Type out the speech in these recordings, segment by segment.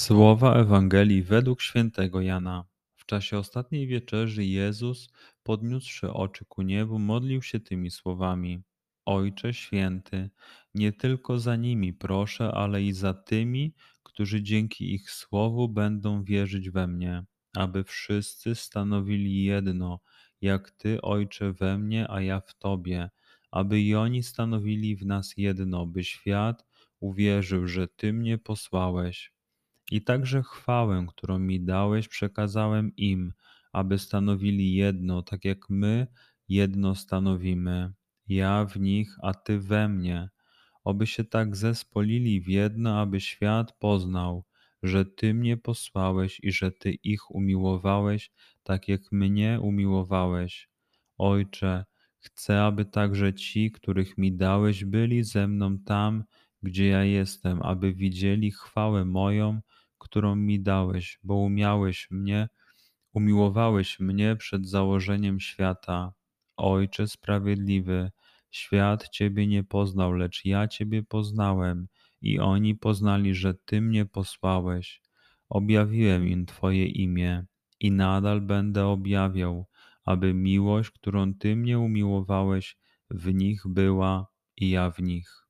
Słowa Ewangelii według świętego Jana. W czasie ostatniej wieczerzy Jezus, podniósłszy oczy ku niebu, modlił się tymi słowami: Ojcze święty, nie tylko za nimi proszę, ale i za tymi, którzy dzięki ich słowu będą wierzyć we mnie, aby wszyscy stanowili jedno, jak Ty, Ojcze, we mnie, a ja w Tobie, aby i oni stanowili w nas jedno, by świat uwierzył, że Ty mnie posłałeś. I także chwałę, którą mi dałeś, przekazałem im, aby stanowili jedno, tak jak my jedno stanowimy. Ja w nich, a Ty we mnie. Oby się tak zespolili w jedno, aby świat poznał, że Ty mnie posłałeś i że Ty ich umiłowałeś, tak jak mnie umiłowałeś. Ojcze, chcę, aby także ci, których mi dałeś, byli ze mną tam, gdzie ja jestem, aby widzieli chwałę moją, którą mi dałeś, bo umiałeś mnie, umiłowałeś mnie przed założeniem świata. Ojcze sprawiedliwy, świat Ciebie nie poznał, lecz ja Ciebie poznałem i oni poznali, że Ty mnie posłałeś. Objawiłem im Twoje imię i nadal będę objawiał, aby miłość, którą Ty mnie umiłowałeś, w nich była i ja w nich.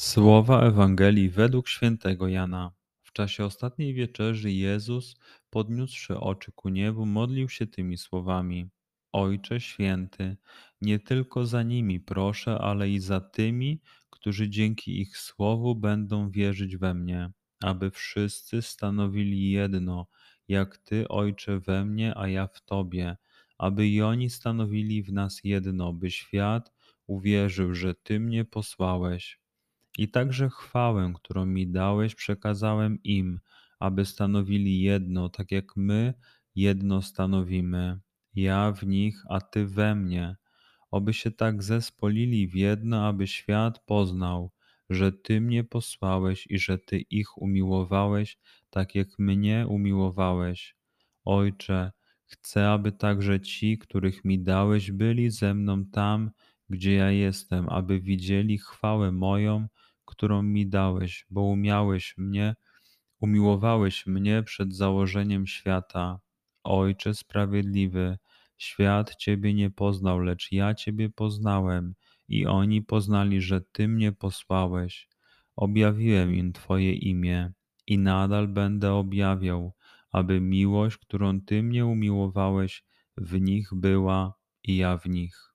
Słowa Ewangelii według świętego Jana. W czasie ostatniej wieczerzy Jezus, podniósłszy oczy ku niebu, modlił się tymi słowami: Ojcze święty, nie tylko za nimi proszę, ale i za tymi, którzy dzięki ich słowu będą wierzyć we mnie, aby wszyscy stanowili jedno, jak Ty, Ojcze, we mnie, a ja w Tobie, aby i oni stanowili w nas jedno, by świat uwierzył, że Ty mnie posłałeś. I także chwałę, którą mi dałeś, przekazałem im, aby stanowili jedno, tak jak my jedno stanowimy. Ja w nich, a Ty we mnie. Oby się tak zespolili w jedno, aby świat poznał, że Ty mnie posłałeś i że Ty ich umiłowałeś, tak jak mnie umiłowałeś. Ojcze, chcę, aby także ci, których mi dałeś, byli ze mną tam, gdzie ja jestem, aby widzieli chwałę moją, którą mi dałeś, bo umiałeś mnie, umiłowałeś mnie przed założeniem świata. Ojcze sprawiedliwy, świat Ciebie nie poznał, lecz ja Ciebie poznałem i oni poznali, że Ty mnie posłałeś. Objawiłem im Twoje imię i nadal będę objawiał, aby miłość, którą Ty mnie umiłowałeś, w nich była i ja w nich.